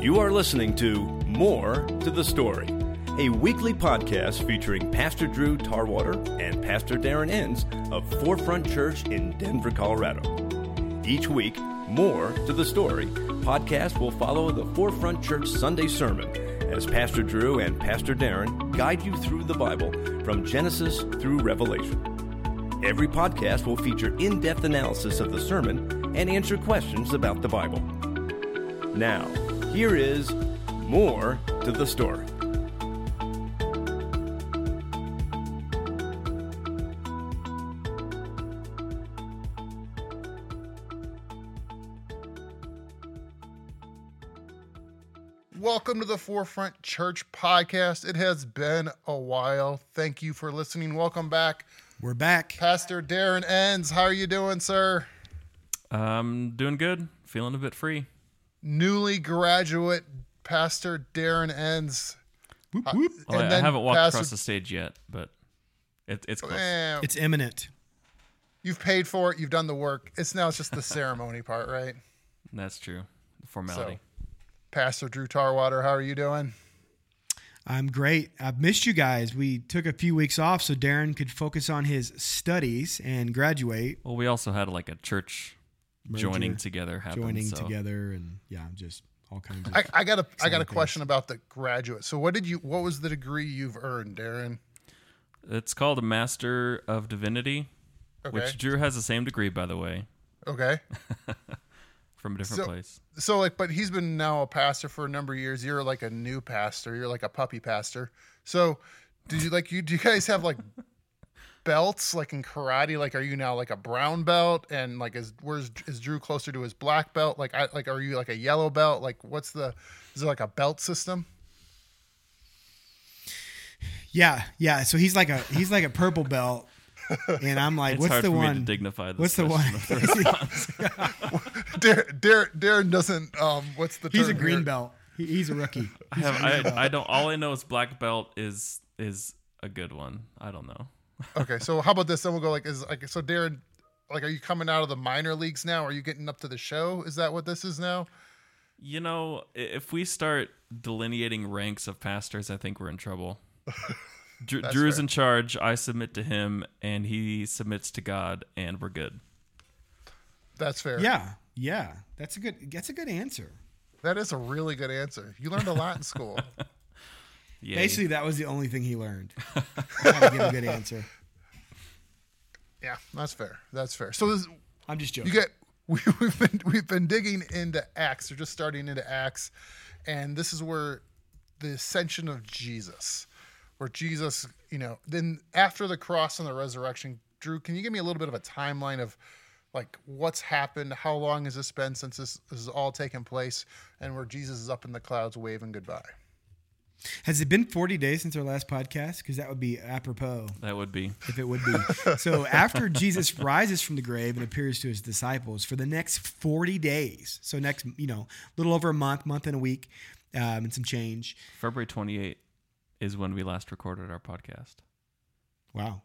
You are listening to More to the Story, a weekly podcast featuring Pastor Drew Tarwater and Pastor Darren Enns of Forefront Church in Denver, Colorado. Each week, More to the Story podcast will follow the Forefront Church Sunday sermon as Pastor Drew and Pastor Darren guide you through the Bible from Genesis through Revelation. Every podcast will feature in depth analysis of the sermon and answer questions about the Bible. Now, here is more to the story. Welcome to the Forefront Church podcast. It has been a while. Thank you for listening. Welcome back, We're back. Pastor Darren Enns, How are you doing, sir? Um, doing good. Feeling a bit free. Newly graduate Pastor Darren Enns. Whoop, Uh, whoop. Well, I, I then haven't walked Pastor- across the stage yet, but it, it's close. Eh, It's imminent. you've paid for it. You've done the work. It's now it's just the ceremony part, right? That's true. The formality. Pastor Drew Tarwater, how are you doing? I'm great. I've missed you guys. We took a few weeks off so Darren could focus on his studies and graduate, Well, we also had like a church Merger, joining together happen. joining so. together, and yeah, just all kinds of. I, I got a I got a things. question about the graduate. So what did you what was the degree you've earned, Darren? It's called a Master of Divinity, Okay. which Drew has the same degree, by the way, Okay. from a different So- place. So like, but he's been now a pastor for a number of years. You're like a new pastor. You're like a puppy pastor. So, did you like you? Do you guys have like belts like in karate? Like, are you now like a brown belt? And like, is where's is Drew closer to his black belt? Like, I like, are you like a yellow belt? Like, what's the? Is there like a belt system? yeah, yeah. So he's like a he's like a purple belt, and I'm like, It's what's hard the for me to one? dignify this What's the question. one? Dar- Dar- Darren doesn't. Um, what's the? he's a green here? belt. He, he's a rookie. I have. I, I don't. All I know is black belt is is a good one. I don't know. Okay, so how about this? Then we'll go like is like so Darren. Like, are you coming out of the minor leagues now? Are you getting up to the show? Is that what this is now? You know, if we start delineating ranks of pastors, I think we're in trouble. Drew, That's Drew's fair. in charge. I submit to him, and he submits to God, and we're good. That's fair. Yeah, yeah. That's a good. That's a good answer. That is a really good answer. You learned a lot in school. Yay. Basically, that was the only thing he learned. How to give a good answer. yeah, that's fair. That's fair. So this, I'm just joking. you joking. get we, we've been we've been digging into Acts. We're just starting into Acts, and this is where the ascension of Jesus, where Jesus, you know, then after the cross and the resurrection. Drew, can you give me a little bit of a timeline of like what's happened? How long has this been since this, this has all taken place, and where Jesus is up in the clouds waving goodbye? Has it been 40 days since our last podcast? Because that would be apropos that would be. if it would be. so after Jesus rises from the grave and appears to his disciples for the next 40 days, so next, you know, little over a month, month and a week, um, and some change. February 28 is when we last recorded our podcast. Wow.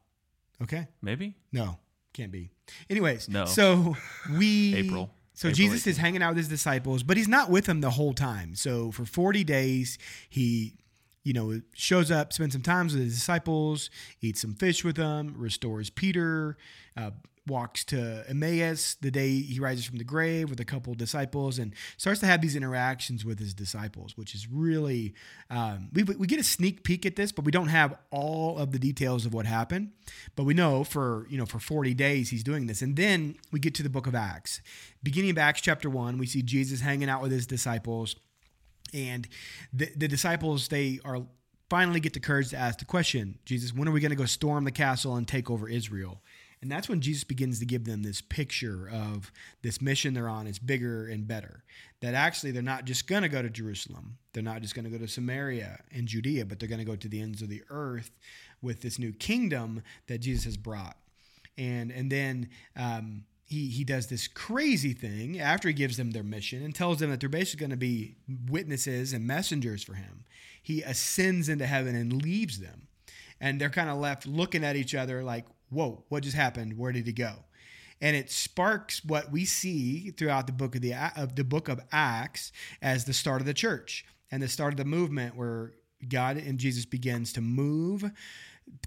Okay. Maybe No, can't be. Anyways, No. So we April. So April Jesus 18th. is hanging out with his disciples, but he's not with them the whole time. So for 40 days, he you know, shows up, spends some time with his disciples, eats some fish with them, restores Peter, uh, walks to Emmaus the day he rises from the grave with a couple disciples, and starts to have these interactions with his disciples, which is really, um, we, we get a sneak peek at this, but we don't have all of the details of what happened. But we know for, you know, for 40 days he's doing this. And then we get to the book of Acts. Beginning of Acts chapter 1, we see Jesus hanging out with his disciples and the, the disciples they are finally get the courage to ask the question jesus when are we going to go storm the castle and take over israel? And that's when jesus begins to give them this picture of this mission they're on is bigger and better. That actually they're not just going to go to jerusalem. They're not just going to go to samaria and judea but they're going to go to the ends of the earth with this new kingdom that jesus has brought. And and then um, he he does this crazy thing after he gives them their mission and tells them that they're basically going to be witnesses and messengers for him. He ascends into heaven and leaves them, and they're kind of left looking at each other like, "Whoa, what just happened? Where did he go?" and it sparks what we see throughout the book of the of the book of Acts as the start of the church and the start of the movement where God and Jesus begins to move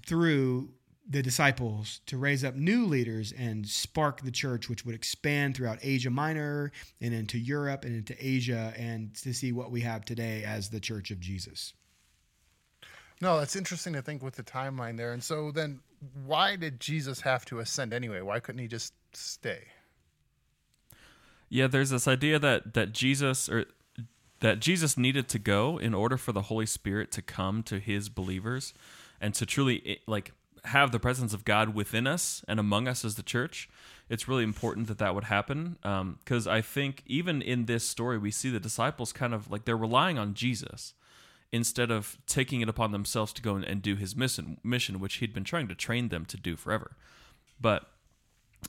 through the disciples to raise up new leaders and spark the church, which would expand throughout Asia Minor and into Europe and into Asia, and to see what we have today as the Church of Jesus. No, that's interesting to think with the timeline there. And so then, why did Jesus have to ascend anyway? Why couldn't he just stay? Yeah, there's this idea that that Jesus or that Jesus needed to go in order for the Holy Spirit to come to his believers and to truly like have the presence of God within us and among us as the church. It's really important that that would happen because um, I think even in this story we see the disciples kind of like they're relying on Jesus instead of taking it upon themselves to go and, do his mission, mission, which he'd been trying to train them to do forever. But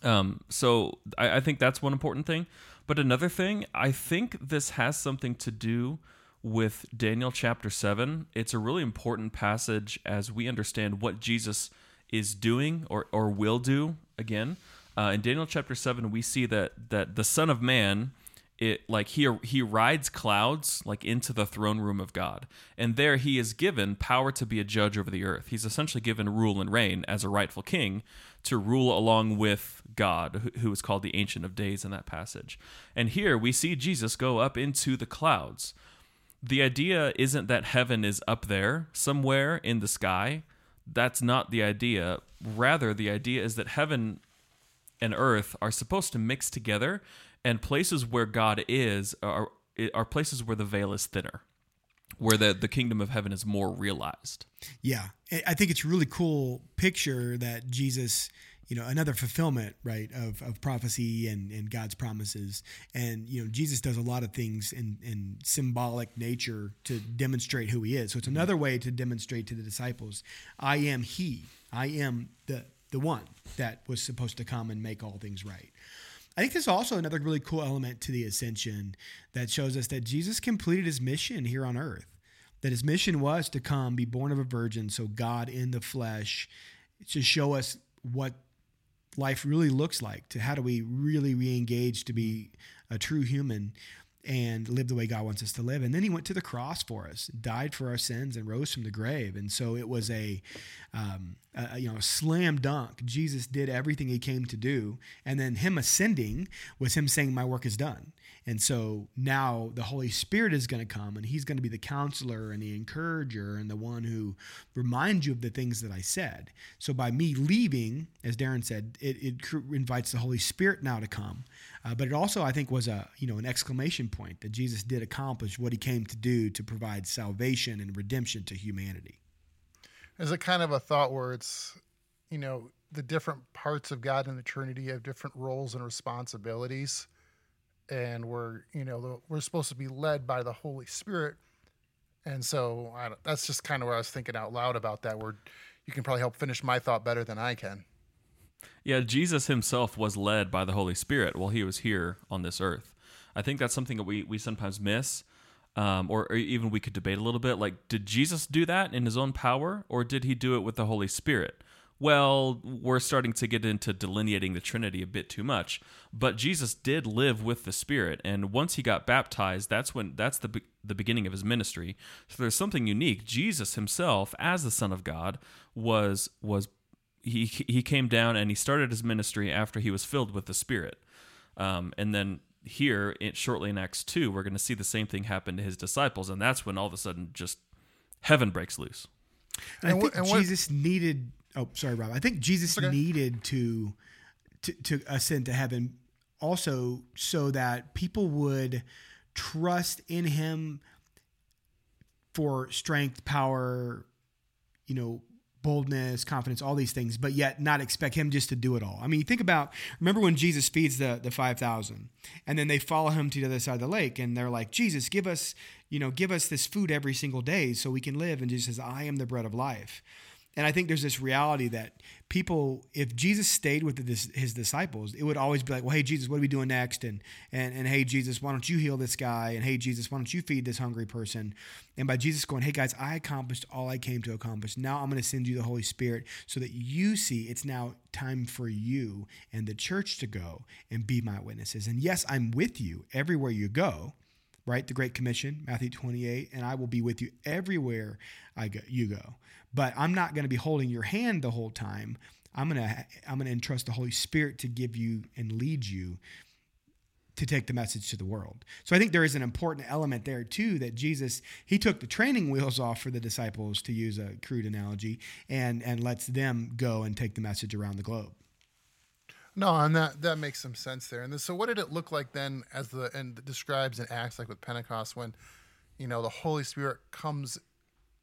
um, so I, I think that's one important thing. But another thing, I think this has something to do with Daniel chapter 7. It's a really important passage as we understand what Jesus is doing or, or will do again. Uh, in Daniel chapter 7, we see that, that the Son of Man it like he he rides clouds like into the throne room of God, and there he is given power to be a judge over the earth. He's essentially given rule and reign as a rightful king to rule along with God, who is called the Ancient of Days in that passage. And here we see Jesus go up into the clouds. The idea isn't that heaven is up there somewhere in the sky. That's not the idea. Rather, the idea is that heaven and earth are supposed to mix together and places where God is are are places where the veil is thinner where the, the kingdom of heaven is more realized. Yeah. I think it's a really cool picture that Jesus, you know, another fulfillment, right, of, of prophecy and, and God's promises. And, you know, Jesus does a lot of things in, in symbolic nature to demonstrate who he is. So it's another way to demonstrate to the disciples, I am he. I am the the one that was supposed to come and make all things right. I think there's also another really cool element to the ascension that shows us that Jesus completed his mission here on earth. That his mission was to come, be born of a virgin, so God in the flesh, to show us what life really looks like, to how do we really re engage to be a true human and live the way God wants us to live. And then he went to the cross for us, died for our sins, and rose from the grave. And so it was a, um, a, you know, slam dunk. Jesus did everything he came to do, and then him ascending was him saying, "My work is done." And so now the Holy Spirit is going to come and he's going to be the counselor and the encourager and the one who reminds you of the things that I said. So by me leaving, as Darren said, it, it invites the Holy Spirit now to come. Uh, but it also, I think, was a you know an exclamation point that Jesus did accomplish what he came to do to provide salvation and redemption to humanity. Is it kind of a thought where it's, you know, the different parts of God in the Trinity have different roles and responsibilities? And we're you know we're supposed to be led by the Holy Spirit, and so that's just kind of where I was thinking out loud about that. Where you can probably help finish my thought better than I can. Yeah, Jesus himself was led by the Holy Spirit while he was here on this earth. I think that's something that we we sometimes miss. Um, or, or, even we could debate a little bit like did jesus do that in his own power or did he do it with the holy spirit well, we're starting to get into delineating the Trinity a bit too much. But Jesus did live with the Spirit, and once he got baptized, that's when that's the the beginning of his ministry. So there's something unique. Jesus himself, as the Son of God, was was he he came down and he started his ministry after he was filled with the Spirit, um, and then here it, shortly in Acts two, we're going to see the same thing happen to his disciples, and that's when all of a sudden just heaven breaks loose. And, and I think and what, Jesus needed oh sorry rob. I think jesus okay. needed to, to to ascend to heaven also so that people would trust in him for strength power you know boldness confidence all these things but yet not expect him just to do it all. I mean think about remember when jesus feeds the the 5000 and then they follow him to the other side of the lake and they're like jesus give us you know give us this food every single day so we can live. And jesus says i am the bread of life And I think there's this reality that people, if Jesus stayed with his disciples, it would always be like, well, hey, Jesus, what are we doing next? And, and, and hey, Jesus, why don't you heal this guy? And hey, Jesus, why don't you feed this hungry person? And by Jesus going, hey, guys, I accomplished all I came to accomplish. Now I'm going to send you the Holy Spirit so that you see it's now time for you and the church to go and be my witnesses. And yes, I'm with you everywhere you go right? The Great Commission, Matthew 28, and I will be with you everywhere I go, you go. But I'm not going to be holding your hand the whole time. I'm going to I'm going to entrust the Holy Spirit to give you and lead you to take the message to the world. So I think there is an important element there too that Jesus he took the training wheels off for the disciples to use a crude analogy and and lets them go and take the message around the globe. No, and that that makes some sense there. And so, what did it look like then, as the and describes and acts like with Pentecost, when you know the Holy Spirit comes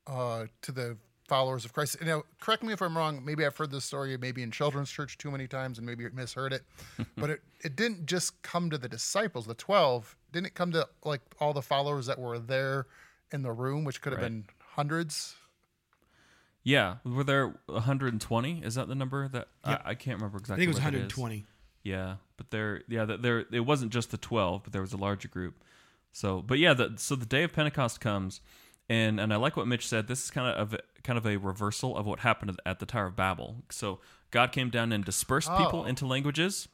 uh, to the followers of Christ? Now, correct me if I'm wrong. Maybe I've heard this story, maybe in children's church too many times, and maybe misheard it. but it it didn't just come to the disciples, the twelve. Didn't it come to like all the followers that were there in the room, which could have Right. been hundreds? Yeah, were there 120? Is that the number that Yep. I, I can't remember exactly? I think it was what that is. 120. Yeah, but there, yeah, there. It wasn't just the 12, but there was a larger group. So, but yeah, the, so the day of Pentecost comes, and and I like what Mitch said. This is kind of a, kind of a reversal of what happened at the Tower of Babel. So God came down and dispersed people Oh. into languages,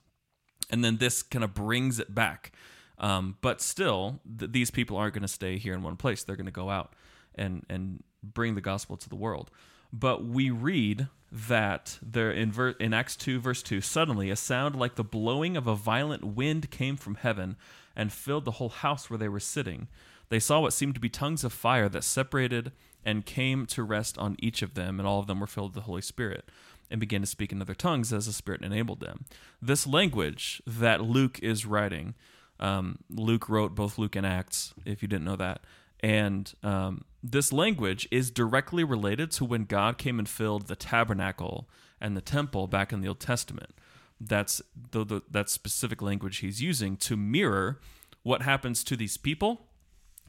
and then this kind of brings it back. Um, but still, th- these people aren't going to stay here in one place. They're going to go out and and bring the gospel to the world. But we read that there in ver- in Acts two verse two, suddenly a sound like the blowing of a violent wind came from heaven and filled the whole house where they were sitting. They saw what seemed to be tongues of fire that separated and came to rest on each of them, and all of them were filled with the Holy Spirit and began to speak in other tongues as the Spirit enabled them. This language that Luke is writing, um, Luke wrote both Luke and Acts, if you didn't know that. And um, this language is directly related to when God came and filled the tabernacle and the temple back in the Old Testament. That's the, the that specific language he's using to mirror what happens to these people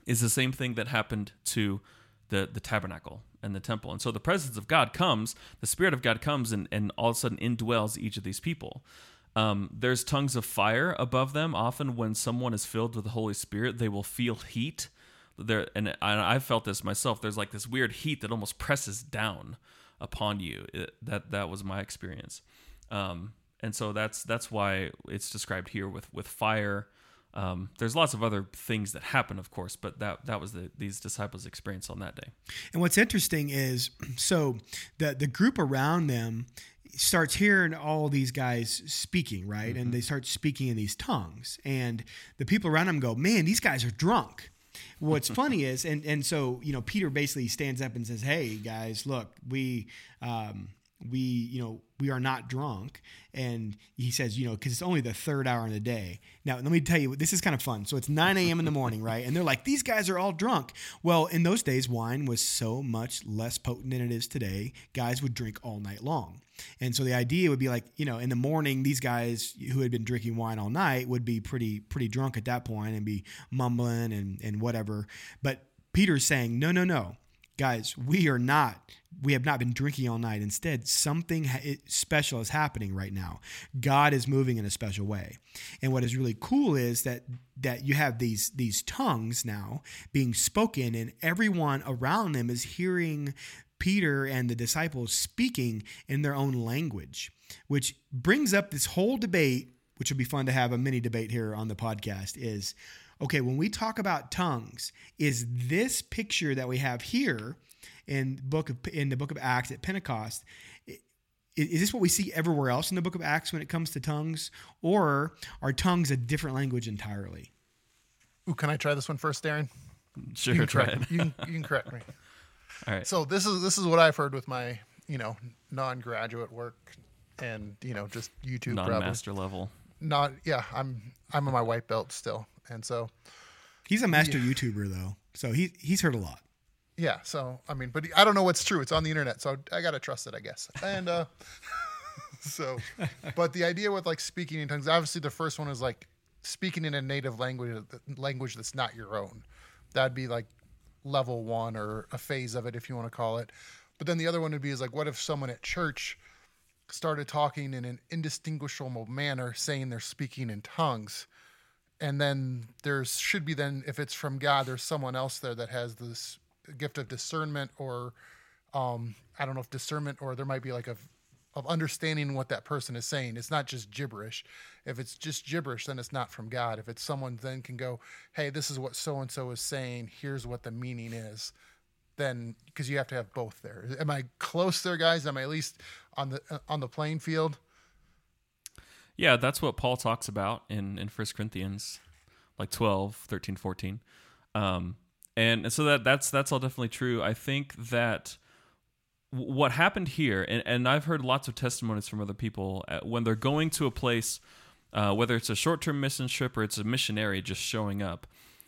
is the same thing that happened to the, the tabernacle and the temple. And so the presence of God comes, the Spirit of God comes and, and all of a sudden indwells each of these people. Um, there's tongues of fire above them. Often, when someone is filled with the Holy Spirit, they will feel heat. There, and I, I've felt this myself. There's like this weird heat that almost presses down upon you. It, that that was my experience, um, and so that's that's why it's described here with with fire. Um, there's lots of other things that happen, of course, but that that was the, these disciples' experience on that day. And what's interesting is so the the group around them starts hearing all these guys speaking, right? And they start speaking in these tongues. And the people around them go, "Man, these guys are drunk." What's funny is, and and so you know, Peter basically stands up and says, "Hey guys, look, we." Um, we you know we are not drunk. And he says you know because it's only the third hour in the day. Now let me tell you this is kind of fun. So it's 9 a.m in the morning right? And they're like these guys are all drunk. Well in those days wine was so much less potent than it is today. Guys would drink all night long. And so the idea would be like you know in the morning these guys who had been drinking wine all night would be pretty pretty drunk at that point and be mumbling and and whatever. But peter's saying no no no guys we are not we have not been drinking all night. Instead something special is happening right now. God is moving in a special way. And what is really cool is that that you have these these tongues now being spoken and everyone around them is hearing peter and the disciples speaking in their own language which brings up this whole debate which would be fun to have a mini debate here on the podcast is okay, when we talk about tongues, is this picture that we have here in book of in the book of Acts at Pentecost? Is this what we see everywhere else in the book of Acts when it comes to tongues, or are tongues a different language entirely? Ooh, can I try this one first, Darren? Sure, You can try correct it. me. You can, you can correct me. All right. So this is this is what I've heard with my you know non-graduate work and you know just YouTube. Non-master level. Not yeah, I'm I'm on my white belt still, and so He's a master YouTuber though, so he he's heard a lot. yeah. So I mean, but I don't know what's true. It's on the internet, so I gotta trust it, I guess. And uh, so, but the idea with like speaking in tongues, obviously the first one is like speaking in a native language, language that's not your own. That'd be like level one or a phase of it, if you want to call it. But then the other one would be is like, what if someone at church started talking in an indistinguishable manner, saying they're speaking in tongues, and then there should be then if it's from God, there's someone else there that has this gift of discernment or um, I don't know if discernment or there might be like a of understanding what that person is saying. It's not just gibberish. If it's just gibberish, then it's not from God. If it's someone then can go, hey, this is what so and so is saying. Here's what the meaning is. Then because you have to have both there. Am I close there, guys? Am I at least on the on the playing field? Yeah, that's what Paul talks about in in 1 Corinthians like 12, 13, 14. Um and so that that's that's all definitely true. I think that what happened here, and, and I've heard lots of testimonies from other people uh, when they're going to a place, uh, whether it's a short-term mission trip or it's a missionary just showing up,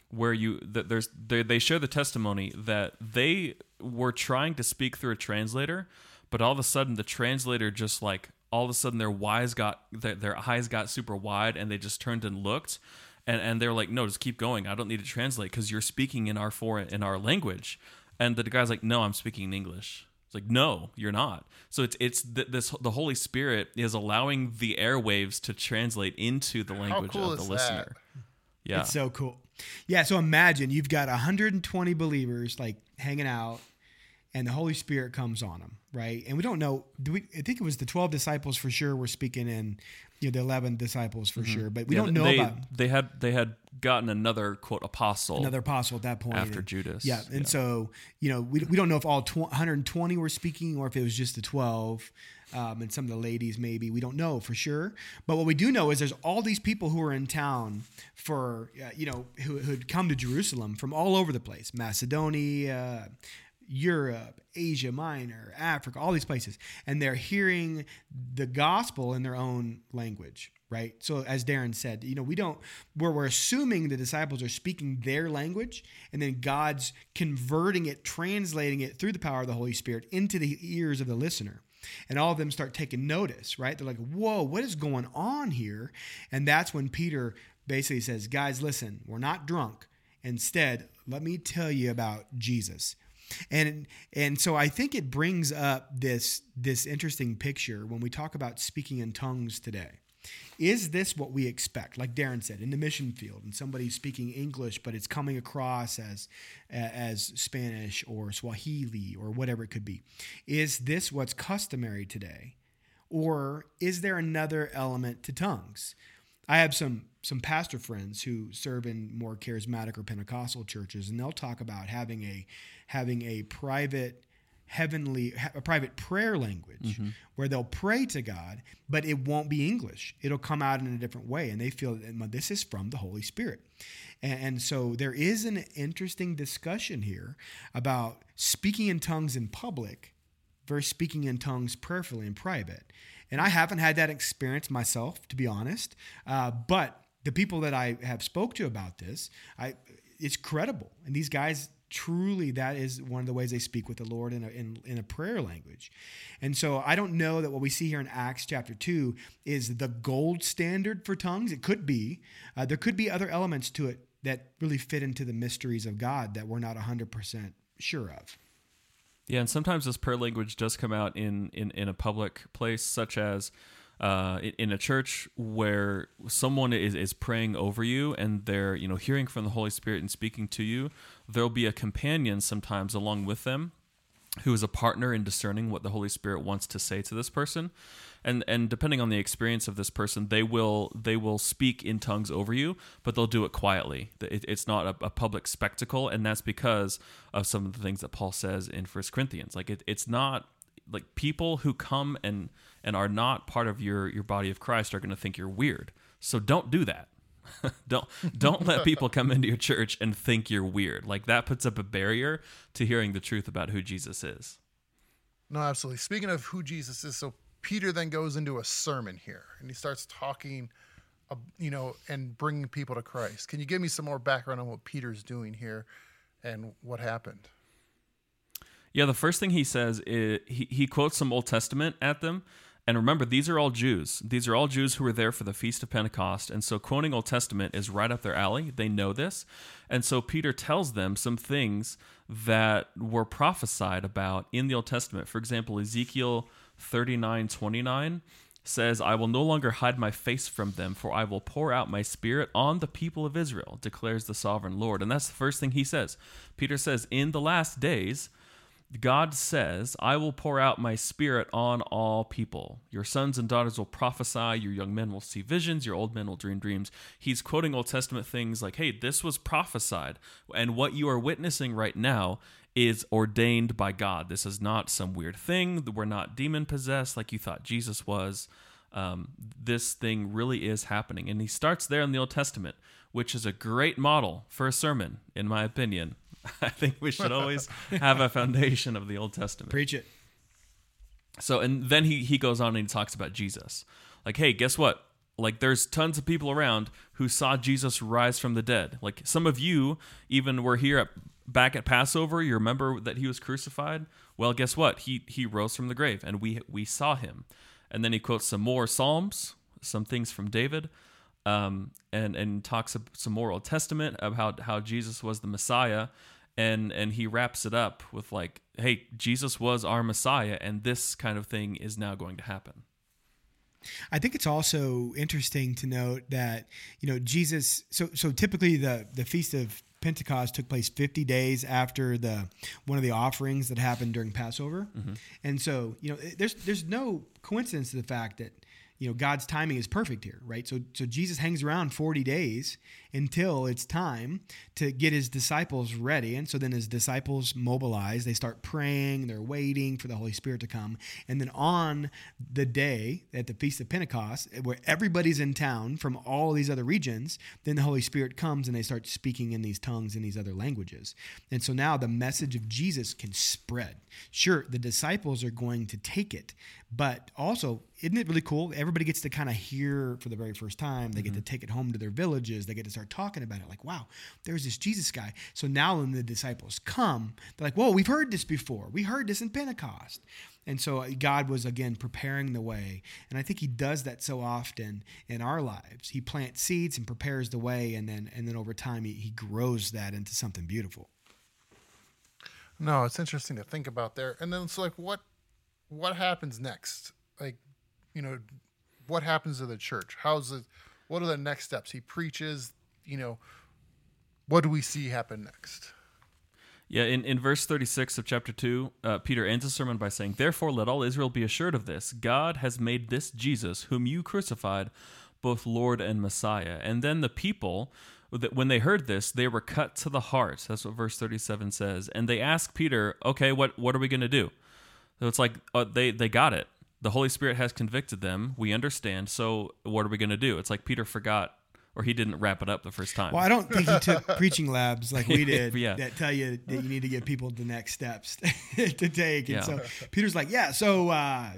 where you that there's they, they share the testimony that they were trying to speak through a translator, but all of a sudden the translator just like all of a sudden their wise got their, their eyes got super wide and they just turned and looked. And and they're like no just keep going. I don't need to translate because you're speaking in our foreign in our language. And the guy's like no i'm speaking in english. It's like no you're not. So it's it's th- this the holy spirit is allowing the airwaves to translate into the language cool of the is listener. yeah. It's so cool. Yeah. So imagine you've got 120 believers like hanging out, and the Holy Spirit comes on them, right? And we don't know. Do we? I think it was the 12 disciples for sure. Were speaking in, you know, the 11 disciples for sure, but we Mm-hmm. Yeah, don't know they, about they had they had gotten another quote apostle another apostle at that point after And- Judas. Yeah, and Yeah. so you know we, we don't know if all tw- 120 were speaking or if it was just the 12, um, and some of the ladies maybe we don't know for sure. But what we do know is there's all these people who are in town for uh, you know who had come to Jerusalem from all over the place, Macedonia. Europe, Asia Minor, Africa, all these places, and they're hearing the gospel in their own language, right? So, as Darren said, you know, we don't, where we're assuming the disciples are speaking their language, and then God's converting it, translating it through the power of the Holy Spirit into the ears of the listener. And all of them start taking notice, right? They're like, whoa, what is going on here? And that's when Peter basically says, guys, listen, we're not drunk. Instead, let me tell you about Jesus. And and so I think it brings up this this interesting picture when we talk about speaking in tongues today. Is this what we expect? Like Darren said, in the mission field, and somebody's speaking English, but it's coming across as as Spanish or Swahili or whatever it could be. Is this what's customary today, or is there another element to tongues? I have some some pastor friends who serve in more charismatic or Pentecostal churches, and they'll talk about having a having a private heavenly a private prayer language mm-hmm. where they'll pray to God, but it won't be English. It'll come out in a different way, and they feel that this is from the Holy Spirit. And, and so there is an interesting discussion here about speaking in tongues in public versus speaking in tongues prayerfully in private. And I haven't had that experience myself, to be honest. Uh, but the people that I have spoke to about this, I, it's credible. And these guys truly, that is one of the ways they speak with the Lord in a, in, in a prayer language. And so I don't know that what we see here in Acts chapter 2 is the gold standard for tongues. It could be. Uh, there could be other elements to it that really fit into the mysteries of God that we're not 100% sure of. Yeah, and sometimes this prayer language does come out in in, in a public place, such as uh, in, a church where someone is, is praying over you and they're you know hearing from the Holy Spirit and speaking to you. There'll be a companion sometimes along with them who is a partner in discerning what the Holy Spirit wants to say to this person. And and depending on the experience of this person, they will they will speak in tongues over you, but they'll do it quietly. It, it's not a, a public spectacle, and that's because of some of the things that Paul says in First Corinthians. Like it, it's not like people who come and and are not part of your your body of Christ are going to think you're weird. So don't do that. don't don't let people come into your church and think you're weird. Like that puts up a barrier to hearing the truth about who Jesus is. No, absolutely. Speaking of who Jesus is, so Peter then goes into a sermon here and he starts talking, uh, you know, and bringing people to Christ. Can you give me some more background on what Peter's doing here and what happened? Yeah, the first thing he says is he, he quotes some Old Testament at them, And remember, these are all Jews. These are all Jews who were there for the Feast of Pentecost. And so quoting Old Testament is right up their alley. They know this. And so Peter tells them some things that were prophesied about in the Old Testament. For example, Ezekiel 39 29 says, I will no longer hide my face from them, for I will pour out my spirit on the people of Israel, declares the sovereign Lord. And that's the first thing he says. Peter says, In the last days, God says, I will pour out my spirit on all people. Your sons and daughters will prophesy, your young men will see visions, your old men will dream dreams. He's quoting Old Testament things like, hey, this was prophesied. And what you are witnessing right now is ordained by God. This is not some weird thing. We're not demon possessed like you thought Jesus was. Um, this thing really is happening. And he starts there in the Old Testament, which is a great model for a sermon, in my opinion. I think we should always have a foundation of the Old Testament. Preach it. So, and then he, he goes on and he talks about Jesus. Like, hey, guess what? Like, there's tons of people around who saw Jesus rise from the dead. Like, some of you even were here at, back at Passover. You remember that he was crucified? Well, guess what? He, he rose from the grave and we, we saw him. And then he quotes some more Psalms, some things from David. Um, and and talks some more Old Testament about how Jesus was the Messiah, and and he wraps it up with like, "Hey, Jesus was our Messiah, and this kind of thing is now going to happen." I think it's also interesting to note that you know Jesus. So so typically the the feast of Pentecost took place 50 days after the one of the offerings that happened during Passover, mm-hmm. and so you know there's there's no coincidence to the fact that you know God's timing is perfect here, right? So so Jesus hangs around 40 days until it's time to get his disciples ready. And so then his disciples mobilize, they start praying, they're waiting for the Holy Spirit to come. And then on the day at the Feast of Pentecost, where everybody's in town from all these other regions, then the Holy Spirit comes and they start speaking in these tongues in these other languages. And so now the message of Jesus can spread. Sure, the disciples are going to take it, but also, isn't it really cool? Everybody gets to kind of hear for the very first time. They mm-hmm. get to take it home to their villages. They get to start talking about it. Like, wow, there's this Jesus guy. So now when the disciples come, they're like, whoa, we've heard this before. We heard this in Pentecost. And so uh, God was again preparing the way. And I think he does that so often in our lives. He plants seeds and prepares the way and then and then over time he, he grows that into something beautiful. No, it's interesting to think about there. And then it's like what what happens next? Like, you know, what happens to the church? How's the, what are the next steps? He preaches, you know, what do we see happen next? Yeah, in, in verse 36 of chapter 2, uh, Peter ends his sermon by saying, Therefore, let all Israel be assured of this God has made this Jesus, whom you crucified, both Lord and Messiah. And then the people, when they heard this, they were cut to the heart. That's what verse 37 says. And they asked Peter, Okay, what, what are we going to do? So it's like uh, they, they got it. The Holy Spirit has convicted them. We understand. So what are we going to do? It's like Peter forgot or he didn't wrap it up the first time. Well, I don't think he took preaching labs like we did yeah. that tell you that you need to give people the next steps to take. And yeah. so Peter's like, yeah, so uh,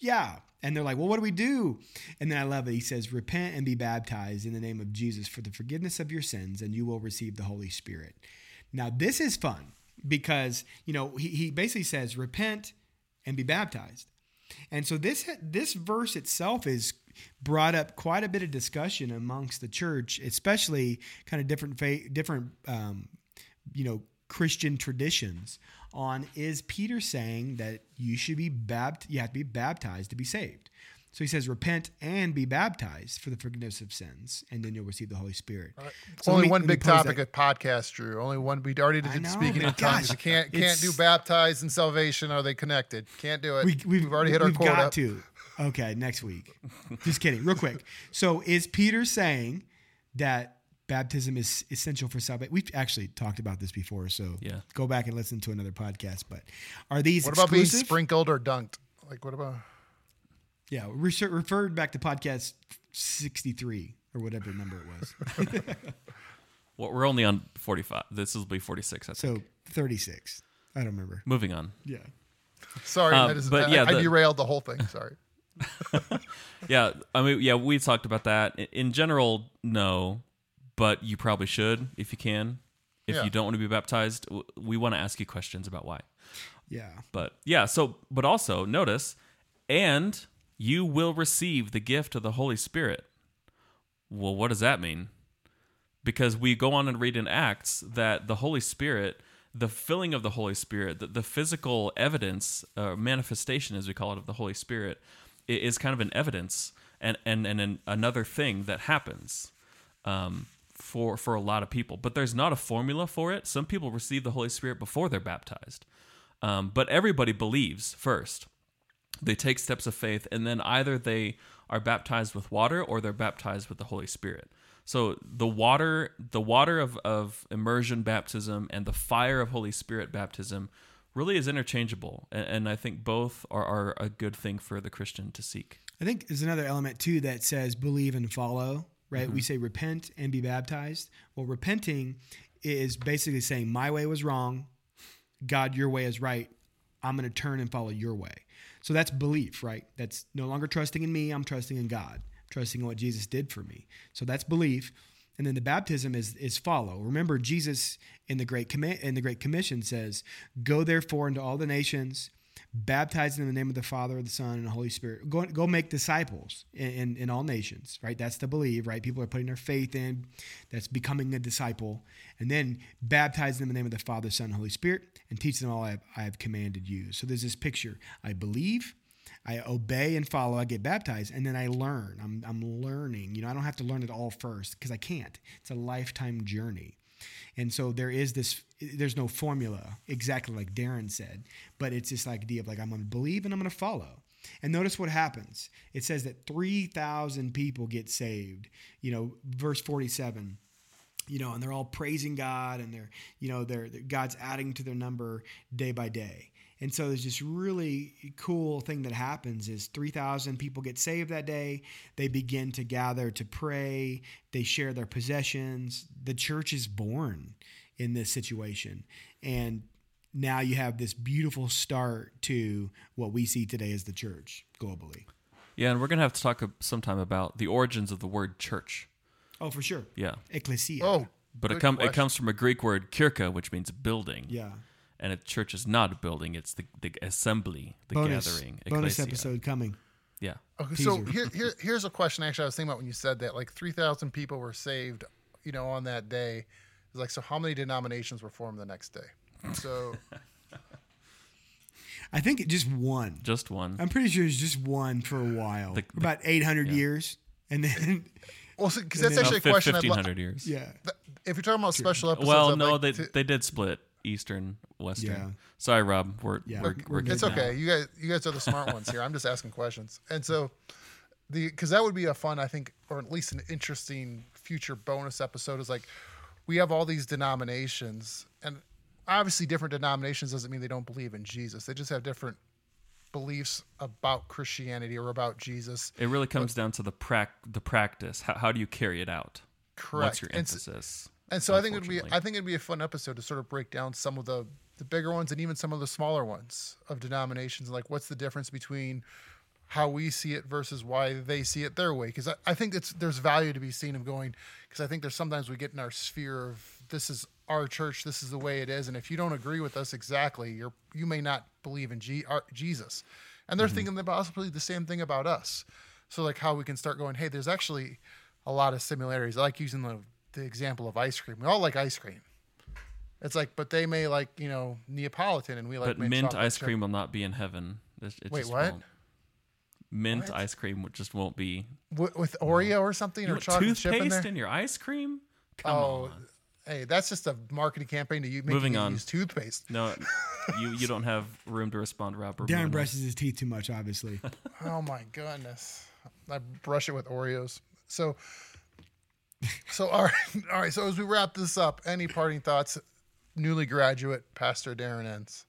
yeah. And they're like, well, what do we do? And then I love it. He says, repent and be baptized in the name of Jesus for the forgiveness of your sins, and you will receive the Holy Spirit. Now, this is fun because, you know, he, he basically says, repent and be baptized. And so this this verse itself is brought up quite a bit of discussion amongst the church, especially kind of different faith, different um, you know Christian traditions on is Peter saying that you should be baptized, you have to be baptized to be saved. So he says, repent and be baptized for the forgiveness of sins, and then you'll receive the Holy Spirit. Right. So Only me, one big topic that. at podcast, Drew. Only one. We already did speaking in tongues. You can't can't do baptized and salvation. Are they connected? Can't do it. We, have already hit our we've quota. Got to. Okay, next week. Just kidding. Real quick. So is Peter saying that baptism is essential for salvation? We've actually talked about this before, so yeah. go back and listen to another podcast. But are these what about being sprinkled or dunked? Like what about? Yeah, refer, referred back to podcast sixty three or whatever number it was. well, we're only on forty five. This will be forty six. So thirty six. I don't remember. Moving on. Yeah. Sorry, um, but I, yeah, I, the, I derailed the whole thing. Sorry. yeah, I mean, yeah, we talked about that. In general, no, but you probably should if you can. If yeah. you don't want to be baptized, we want to ask you questions about why. Yeah. But yeah, so but also notice, and you will receive the gift of the Holy Spirit. Well, what does that mean? Because we go on and read in Acts that the Holy Spirit, the filling of the Holy Spirit, the, the physical evidence, uh, manifestation, as we call it, of the Holy Spirit, is kind of an evidence and, and, and an, another thing that happens um, for, for a lot of people. But there's not a formula for it. Some people receive the Holy Spirit before they're baptized. Um, but everybody believes first they take steps of faith and then either they are baptized with water or they're baptized with the holy spirit so the water the water of, of immersion baptism and the fire of holy spirit baptism really is interchangeable and, and i think both are, are a good thing for the christian to seek I think there's another element too that says believe and follow, right? We mm-hmm. say repent and be baptized. Well, repenting is basically saying my way was wrong, God, your way is right. I'm going to turn and follow your way. So that's belief, right? That's no longer trusting in me, I'm trusting in God, trusting in what Jesus did for me. So that's belief. And then the baptism is is follow. Remember Jesus in the great commi- in the great commission says, "Go therefore into all the nations, baptize them in the name of the Father, the Son, and the Holy Spirit. Go, go make disciples in, in, in all nations, right? That's the believe, right? People are putting their faith in. That's becoming a disciple. And then baptize them in the name of the Father, Son, and Holy Spirit, and teach them all I have, I have commanded you. So there's this picture. I believe, I obey and follow, I get baptized, and then I learn. I'm, I'm learning. You know, I don't have to learn it all first because I can't. It's a lifetime journey. And so there is this, there's no formula exactly like Darren said, but it's this idea of like, I'm going to believe and I'm going to follow. And notice what happens. It says that 3,000 people get saved. You know, verse 47 you know, and they're all praising God, and they're, you know, they're, they're, God's adding to their number day by day. And so there's this really cool thing that happens is 3,000 people get saved that day. They begin to gather to pray. They share their possessions. The church is born in this situation, and now you have this beautiful start to what we see today as the church globally. Yeah, and we're gonna have to talk sometime about the origins of the word church. Oh, for sure. Yeah, Ecclesia. Oh, but it good come it comes from a Greek word kirka, which means building. yeah. And a church is not a building; it's the, the assembly, the Bonus, gathering. bonus ecclesia. episode coming. Yeah, Okay, so here, here, here's a question. Actually, I was thinking about when you said that, like three thousand people were saved, you know, on that day. It's like, so how many denominations were formed the next day? So, I think it just one. just one. I'm pretty sure it's just one for a while, The- For about 800 years, and then well, because And that's then- actually a Fif- question. I'd Fifteen lo- hundred years. yeah, if you're talking about special episodes, Well, I'd no, like they to- they did split Eastern, Western. Yeah. Sorry, Rob. We're Yeah, we're, we're we're good good It's now. okay. You guys, you guys are the smart ones here. I'm just asking questions, and so the because that would be a fun, I think, or at least an interesting future bonus episode. Is like we have all these denominations, and obviously, different denominations doesn't mean they don't believe in Jesus. They just have different beliefs about Christianity or about Jesus. It really comes down to the prac the practice. How, how do you carry it out? Correct. What's your And s- emphasis? And so I think it'd be. I think it'd be a fun episode to sort of break down some of the the bigger ones and even some of the smaller ones of denominations. Like what's the difference between how we see it versus why they see it their way? Because I, I think it's there's value to be seen of going. Because I think there's sometimes we get in our sphere of this is our church, this is the way it is, and if you don't agree with us exactly, you're you may not believe in G, our, Jesus. And they're mm-hmm. thinking the possibly the same thing about us. So like how we can start going, hey, there's actually a lot of similarities. I like using the the example of ice cream. We all like ice cream. It's like, but they may like you know Neapolitan, and we like but mint, mint ice chip. cream will not be in heaven. It, it Wait, just what? Won't. Mint What? ice cream just won't be. with, with Oreo or something You or want chocolate chip in toothpaste there. in your ice cream? Come oh, on. hey, that's just a marketing campaign to you make Moving you on. use toothpaste. No, you you don't have room to respond, Rob. Darren moving on. brushes his teeth too much, obviously. Oh my goodness, I brush it with Oreos. So, so all right, all right. So as we wrap this up, any parting thoughts, newly graduate Pastor Darren Enns?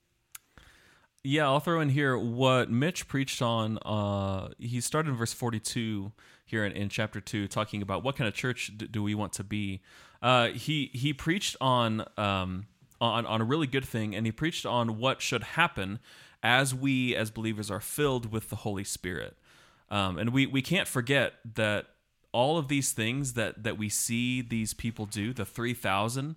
Yeah, I'll throw in here what Mitch preached on. Uh, he started in verse 42 here in, in chapter 2, talking about what kind of church d- do we want to be. Uh, he he preached on, um, on on a really good thing, and he preached on what should happen as we as believers are filled with the Holy Spirit. Um, and we, we can't forget that all of these things that, that we see these people do, the 3,000,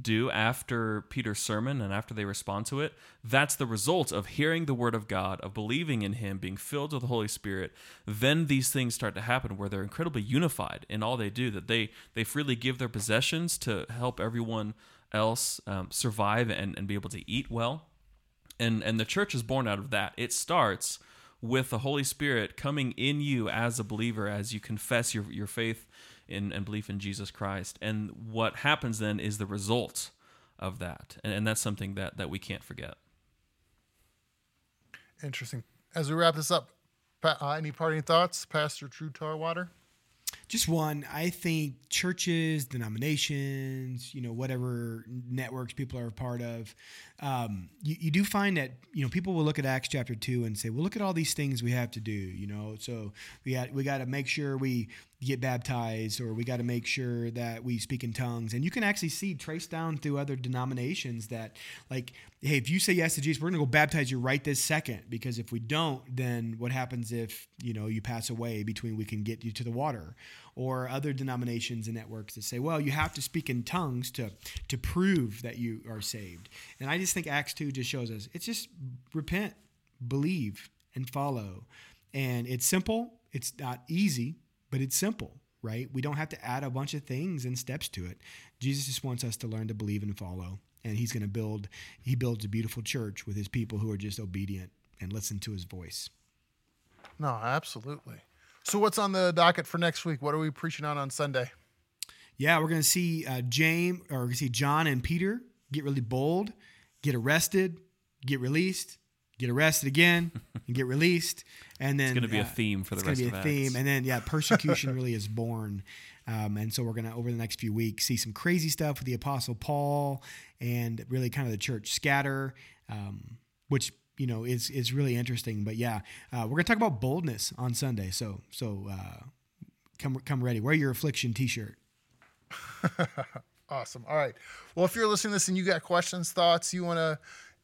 do after Peter's sermon and after they respond to it, that's the result of hearing the word of God, of believing in him, being filled with the Holy Spirit. Then these things start to happen where they're incredibly unified in all they do, that they, they freely give their possessions to help everyone else um, survive and, and be able to eat well. And, and the church is born out of that. It starts with the Holy Spirit coming in you as a believer as you confess your, your faith in, and belief in Jesus Christ. And what happens then is the result of that. And, and that's something that, that we can't forget. Interesting. As we wrap this up, uh, any parting thoughts, Pastor Drew Tarwater? Just one. I think churches, denominations, you know, whatever networks people are a part of, um, you, you do find that you know people will look at Acts chapter two and say, "Well, look at all these things we have to do." You know, so we got we got to make sure we get baptized, or we got to make sure that we speak in tongues. And you can actually see traced down through other denominations that, like, hey, if you say yes to Jesus, we're going to go baptize you right this second. Because if we don't, then what happens if you know you pass away between we can get you to the water? Or other denominations and networks that say, well, you have to speak in tongues to to prove that you are saved. And I just think Acts two just shows us it's just repent, believe, and follow. And it's simple. It's not easy, but it's simple, right? We don't have to add a bunch of things and steps to it. Jesus just wants us to learn to believe and follow. And he's going to build, he builds a beautiful church with his people who are just obedient and listen to his voice. No, absolutely. So, what's on the docket for next week? What are we preaching on on Sunday? Yeah, we're going to see uh, James, or we're going to see John and Peter get really bold, get arrested, get released, get arrested again, and get released, and then It's going to be uh, a theme for the rest of it's gonna be a theme, Acts. and then yeah, persecution really is born, um, and so we're gonna over the next few weeks see some crazy stuff with the Apostle Paul and really kind of the church scatter, um, which you know is is really interesting. But yeah, uh, we're gonna talk about boldness on Sunday, so so uh, come come ready, wear your affliction T-shirt. Awesome. All right. Well, if you're listening to this and you got questions, thoughts, you want to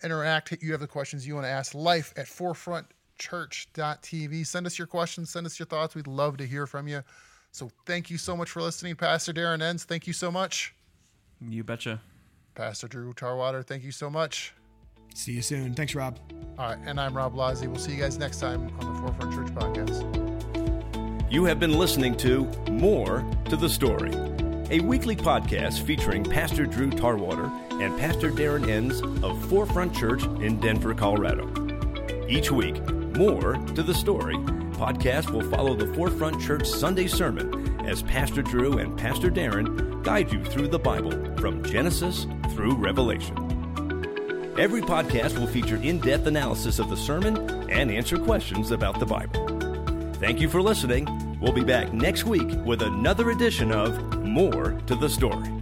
interact, you have the questions you want to ask, life at forefrontchurch.tv. Send us your questions, send us your thoughts. We'd love to hear from you. So thank you so much for listening. Pastor Darren Enns, thank you so much. You betcha. Pastor Drew Tarwater, thank you so much. See you soon. Thanks, Rob. All right. And I'm Rob Blasi. We'll see you guys next time on the Forefront Church podcast. You have been listening to More to the Story, a weekly podcast featuring Pastor Drew Tarwater and Pastor Darren Enns of Forefront Church in Denver, Colorado. Each week, More to the Story podcast will follow the Forefront Church Sunday sermon as Pastor Drew and Pastor Darren guide you through the Bible from Genesis through Revelation. Every podcast will feature in depth analysis of the sermon and answer questions about the Bible. Thank you for listening. We'll be back next week with another edition of More to the Story.